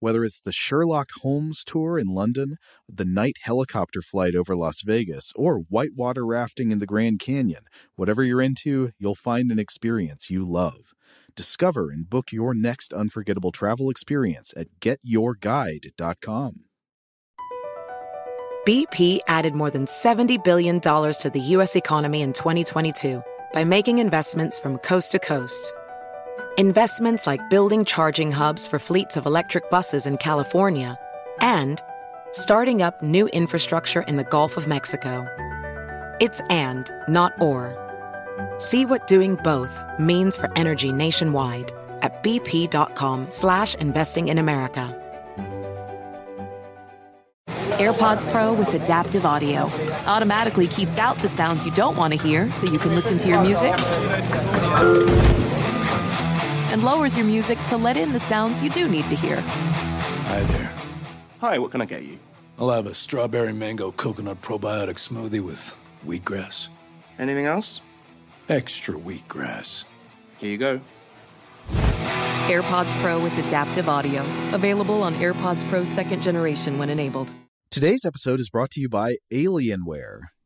Whether it's the Sherlock Holmes tour in London, the night helicopter flight over Las Vegas, or whitewater rafting in the Grand Canyon, whatever you're into, you'll find an experience you love. Discover and book your next unforgettable travel experience at getyourguide.com. BP added more than $70 billion to the U.S. economy in 2022 by making investments from coast to coast. Investments like building charging hubs for fleets of electric buses in California and starting up new infrastructure in the Gulf of Mexico. It's and, not or. See what doing both means for energy nationwide at bp.com slash investing in America. AirPods Pro with adaptive audio automatically keeps out the sounds you don't want to hear so you can listen to your music and lowers your music to let in the sounds you do need to hear. Hi there. Hi, what can I get you? I'll have a strawberry mango coconut probiotic smoothie with wheatgrass. Anything else? Extra wheatgrass. Here you go. AirPods Pro with adaptive audio. Available on AirPods Pro second generation when enabled. Today's episode is brought to you by Alienware.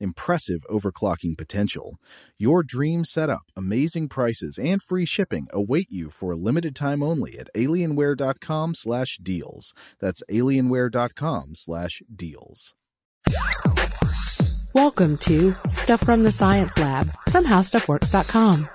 impressive overclocking potential. Your dream setup, amazing prices, and free shipping await you for a limited time only at alienware.com slash deals. That's alienware.com slash deals. Welcome to Stuff from the Science Lab from HowStuffWorks.com.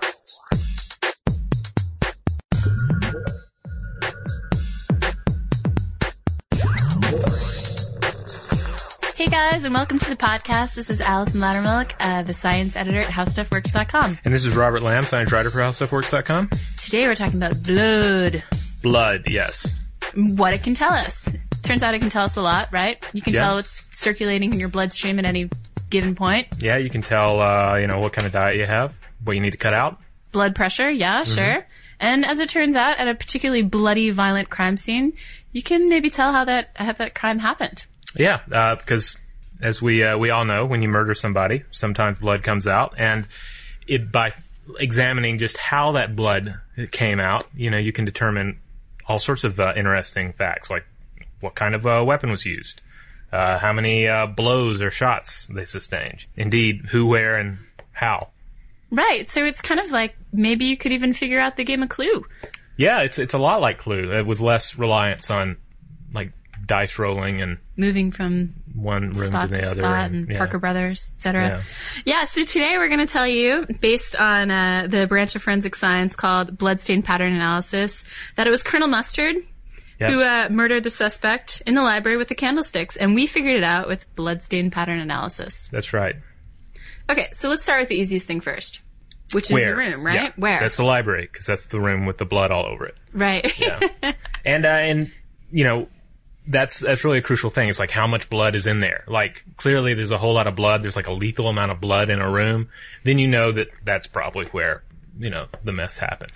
guys, and welcome to the podcast. This is Allison Loudermilk, uh, the science editor at HowStuffWorks.com. And this is Robert Lamb, science writer for HowStuffWorks.com. Today we're talking about blood, Blood, yes. what it can tell us. Turns out it can tell us a lot, right? You can Yeah. tell what's circulating in your bloodstream at any given point. Yeah, you can tell, uh, you know, what kind of diet you have, what you need to cut out. Blood pressure, yeah, Mm-hmm. sure. And as it turns out, at a particularly bloody, violent crime scene, you can maybe tell how that how that crime happened. Yeah, uh, because as we uh, we all know, when you murder somebody, sometimes blood comes out, and it by examining just how that blood came out, you know, you can determine all sorts of uh, interesting facts, like what kind of uh, weapon was used, uh, how many uh, blows or shots they sustained, indeed, who, where, and how. Right. So it's kind of like maybe you could even figure out the game of Clue. Yeah, it's it's a lot like Clue, with less reliance on like dice rolling and Moving from one room spot to the to other. spot and yeah. Parker Brothers, etc. Yeah. Yeah. So today we're going to tell you, based on uh, the branch of forensic science called bloodstain pattern analysis, that it was Colonel Mustard Yeah. who uh, murdered the suspect in the library with the candlesticks, and we figured it out with bloodstain pattern analysis. That's right. Okay, so let's start with the easiest thing first, which is Where? the room, right? Yeah. Where? That's the library because that's the room with the blood all over it. right. Yeah. and uh, and you know that's that's really a crucial thing. It's like how much blood is in there. Like clearly there's a whole lot of blood. There's like a lethal amount of blood in a room. Then you know that that's probably where you know the mess happened.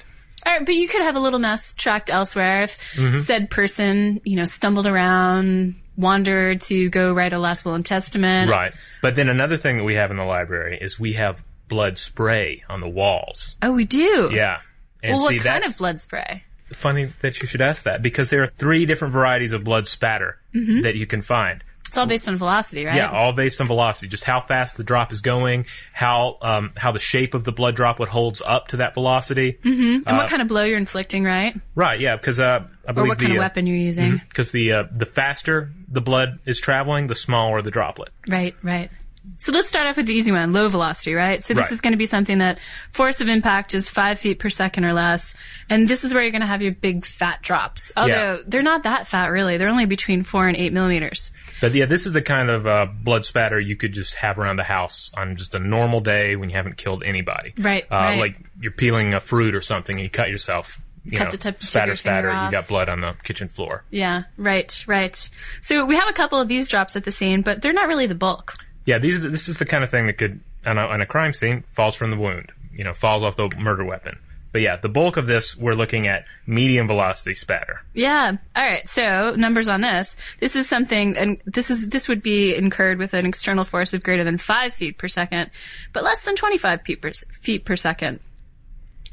All right, but you could have a little mess tracked elsewhere if Mm-hmm. said person, you know, stumbled around, wandered to go write a last will and testament. Right. But then another thing that we have in the library is we have blood spray on the walls. Oh, we do. Yeah. And Well, what kind of blood spray? Funny that you should ask that because there are three different varieties of blood spatter that you can find. It's all based on velocity, right? Yeah, all based on velocity, just how fast the drop is going, how um, how the shape of the blood droplet holds up to that velocity. and what kind of blow you're inflicting, right? Right, yeah, because uh, I Or believe what kind the of uh, weapon you're using. because the uh, the faster the blood is traveling, the smaller the droplet. Right, right. So let's start off with the easy one, low velocity, right? So this Right. is going to be something that force of impact is five feet per second or less. And this is where you're going to have your big fat drops. Although Yeah. they're not that fat really. They're only between four and eight millimeters. But yeah, this is the kind of uh, blood spatter you could just have around the house on just a normal day when you haven't killed anybody. Right, Uh, right. Like you're peeling a fruit or something and you cut yourself. You Cut know, the tip- spatter, spatter. You got blood on the kitchen floor. Yeah, right, right. So we have a couple of these drops at the scene, but they're not really the bulk. Yeah, these this is the kind of thing that could on a, on a crime scene falls from the wound. You know, falls off the murder weapon. But yeah, the bulk of this we're looking at medium velocity spatter. Yeah. All right. So numbers on this. This is something, and this is this would be incurred with an external force of greater than five feet per second, but less than twenty-five feet per, feet per second.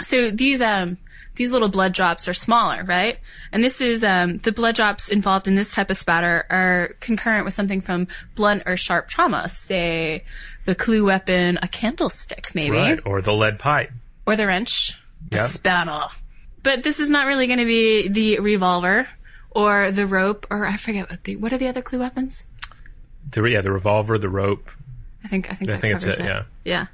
So these um these little blood drops are smaller, right? And this is um the blood drops involved in this type of spatter are concurrent with something from blunt or sharp trauma, say the clue weapon, a candlestick, maybe Right. Or the lead pipe. or the wrench, the Yeah. spanner. But this is not really going to be the revolver or the rope or I forget what the what are the other clue weapons? The, yeah, the revolver, the rope. I think I think I think it's covers it, yeah. Yeah.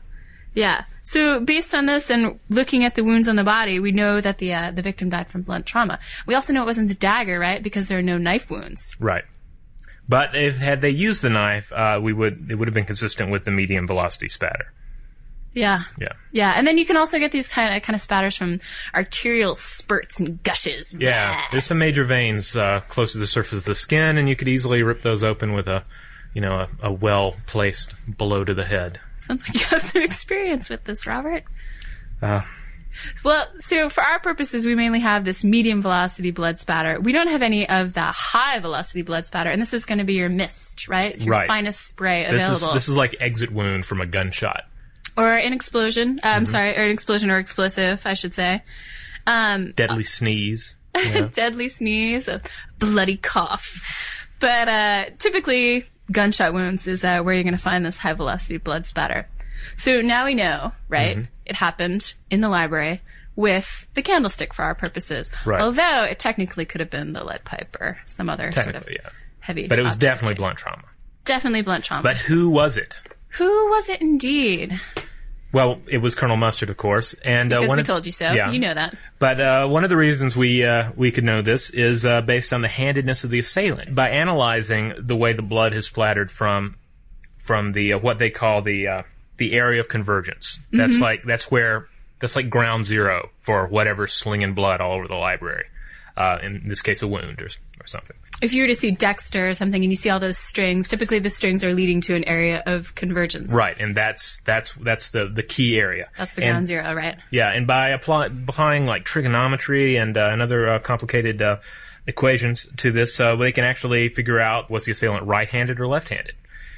Yeah. So based on this and looking at the wounds on the body, we know that the uh, the victim died from blunt trauma. We also know it wasn't the dagger, right? Because there are no knife wounds. Right. But if had they used the knife, uh, we would it would have been consistent with the medium velocity spatter. Yeah. Yeah. Yeah, and then you can also get these kind of kind of spatters from arterial spurts and gushes. Yeah, there's some major veins uh, close to the surface of the skin, and you could easily rip those open with a, you know, a, a well placed blow to the head. Sounds like you have some experience with this, Robert. Uh, Well, so for our purposes, we mainly have this medium velocity blood spatter. We don't have any of the high velocity blood spatter, and this is going to be your mist, right? Your Right. finest spray available. this is this is like exit wound from a gunshot. or an explosion. Uh, Mm-hmm. I'm sorry, or an explosion or explosive, I should say. Um, Deadly sneeze. Yeah. deadly sneeze, a bloody cough. But uh, typically, gunshot wounds is uh, where you're going to find this high velocity blood spatter. So now we know, right? Mm-hmm. It happened in the library with the candlestick for our purposes. Right. Although it technically could have been the lead pipe or some other sort of yeah. heavy. But it was object. definitely blunt trauma. Definitely blunt trauma. But who was it? Who was it indeed? Well, it was Colonel Mustard, of course, and uh, Because one we of- told you so. Yeah. You know that. But uh, one of the reasons we uh, we could know this is uh, based on the handedness of the assailant. By analyzing the way the blood has splattered from from the uh, what they call the uh, the area of convergence. That's Mm-hmm. like that's where that's like ground zero for whatever's slinging blood all over the library. Uh, in this case, a wound or, or something. If you were to see Dexter or something and you see all those strings, typically the strings are leading to an area of convergence. Right, and that's that's that's the the key area. That's the And- ground zero, right? Yeah, and by apply, applying like trigonometry and uh, and other uh, complicated uh, equations to this, uh, they can actually figure out was the assailant right-handed or left-handed.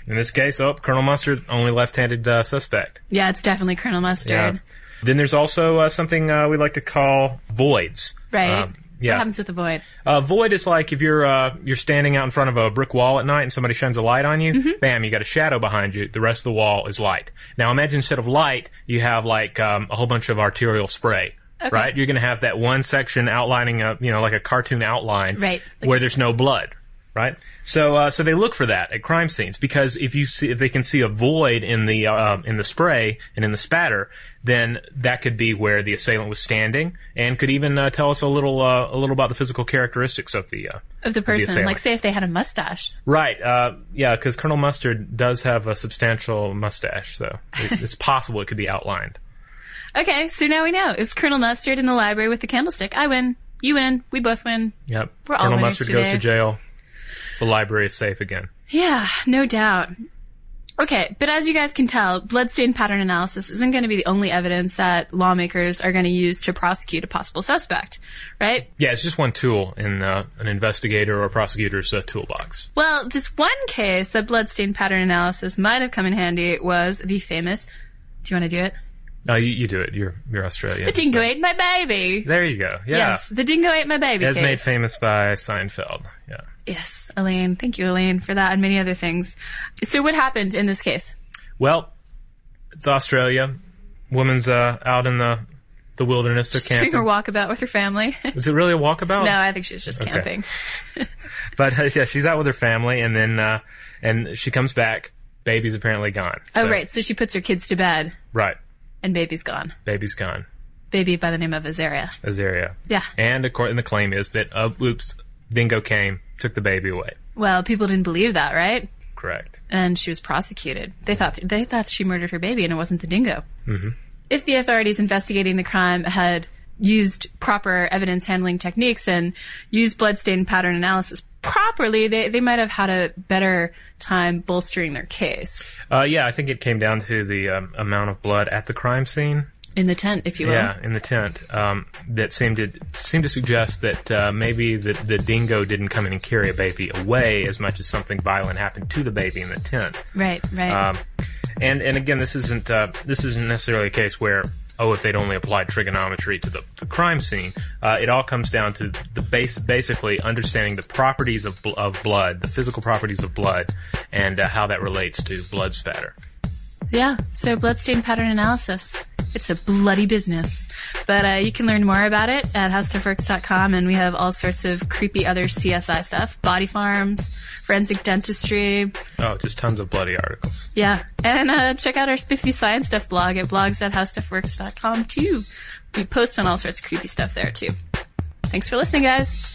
In this case, oh, Colonel Mustard, only left-handed uh, suspect. Yeah, it's definitely Colonel Mustard. Yeah. Then there's also uh, something uh, we like to call voids. Right. Um, yeah. What happens with the void? Uh, void is like if you're uh, you're standing out in front of a brick wall at night and somebody shines a light on you. Mm-hmm. Bam, you got a shadow behind you. The rest of the wall is light. Now imagine instead of light, you have like um, a whole bunch of arterial spray. Right, you're going to have that one section outlining a, you know, like a cartoon outline, Right. Like where there's no blood, right? So, uh, so they look for that at crime scenes because if you see, if they can see a void in the uh, in the spray and in the spatter, then that could be where the assailant was standing, and could even uh, tell us a little uh, a little about the physical characteristics of the uh, Of the person. assailant. like, say if they had a mustache. right. Uh, yeah, because Colonel Mustard does have a substantial mustache, so it, it's possible it could be outlined. Okay, so now we know. It's Colonel Mustard in the library with the candlestick. I win. You win. We both win. Yep. We're Colonel Mustard goes to jail. The library is safe again. Yeah, no doubt. Okay, but as you guys can tell, bloodstain pattern analysis isn't going to be the only evidence that lawmakers are going to use to prosecute a possible suspect, right? Yeah, it's just one tool in uh, an investigator or prosecutor's uh, toolbox. Well, this one case that bloodstain pattern analysis might have come in handy was the famous. Do you want to do it? No, you, you do it. You're you're Australian. The dingo ate my baby. There you go. Yeah. Yes, the dingo ate my baby. As case. made famous by Seinfeld. Yeah. Yes, Elaine. Thank you, Elaine, for that and many other things. So, what happened in this case? Well, it's Australia. Woman's uh, out in the the wilderness. They're Doing camping. her walkabout with her family. Is it really a walkabout? no, I think she's just Okay. camping. But uh, yeah, she's out with her family, and then uh, and she comes back Baby's apparently gone. Oh, right. So she puts her kids to bed, Right. and baby's gone. Baby's gone. Baby by the name of Azaria. Azaria. Yeah. And according the claim is that, uh, oops, Dingo came, took the baby away. Well, people didn't believe that, right? Correct. and she was prosecuted. They thought they thought she murdered her baby, and it wasn't the dingo. Mm-hmm. If the authorities investigating the crime had used proper evidence handling techniques and used bloodstain pattern analysis properly, they they might have had a better time bolstering their case Uh, yeah, I think it came down to the um, amount of blood at the crime scene. In the tent, if you will. Yeah, in the tent. Um, that seemed to seemed to suggest that uh, maybe the, the dingo didn't come in and carry a baby away as much as something violent happened to the baby in the tent. Right, right. Um, and and again, this isn't uh, this isn't necessarily a case where oh, if they'd only applied trigonometry to the, the crime scene. Uh, it all comes down to the base, basically understanding the properties of bl- of blood, the physical properties of blood, and uh, how that relates to blood spatter. Yeah, so bloodstain pattern analysis. It's a bloody business. But uh, you can learn more about it at howstuffworks.com, and we have all sorts of creepy other CSI stuff. Body farms, forensic dentistry. Oh, just tons of bloody articles. Yeah. And uh, check out our spiffy science stuff blog at blogs at howstuffworks.com, too. We post on all sorts of creepy stuff there, too. Thanks for listening, guys.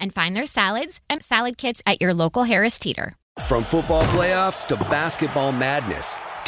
and find their salads and salad kits at your local Harris Teeter. From football playoffs to basketball madness,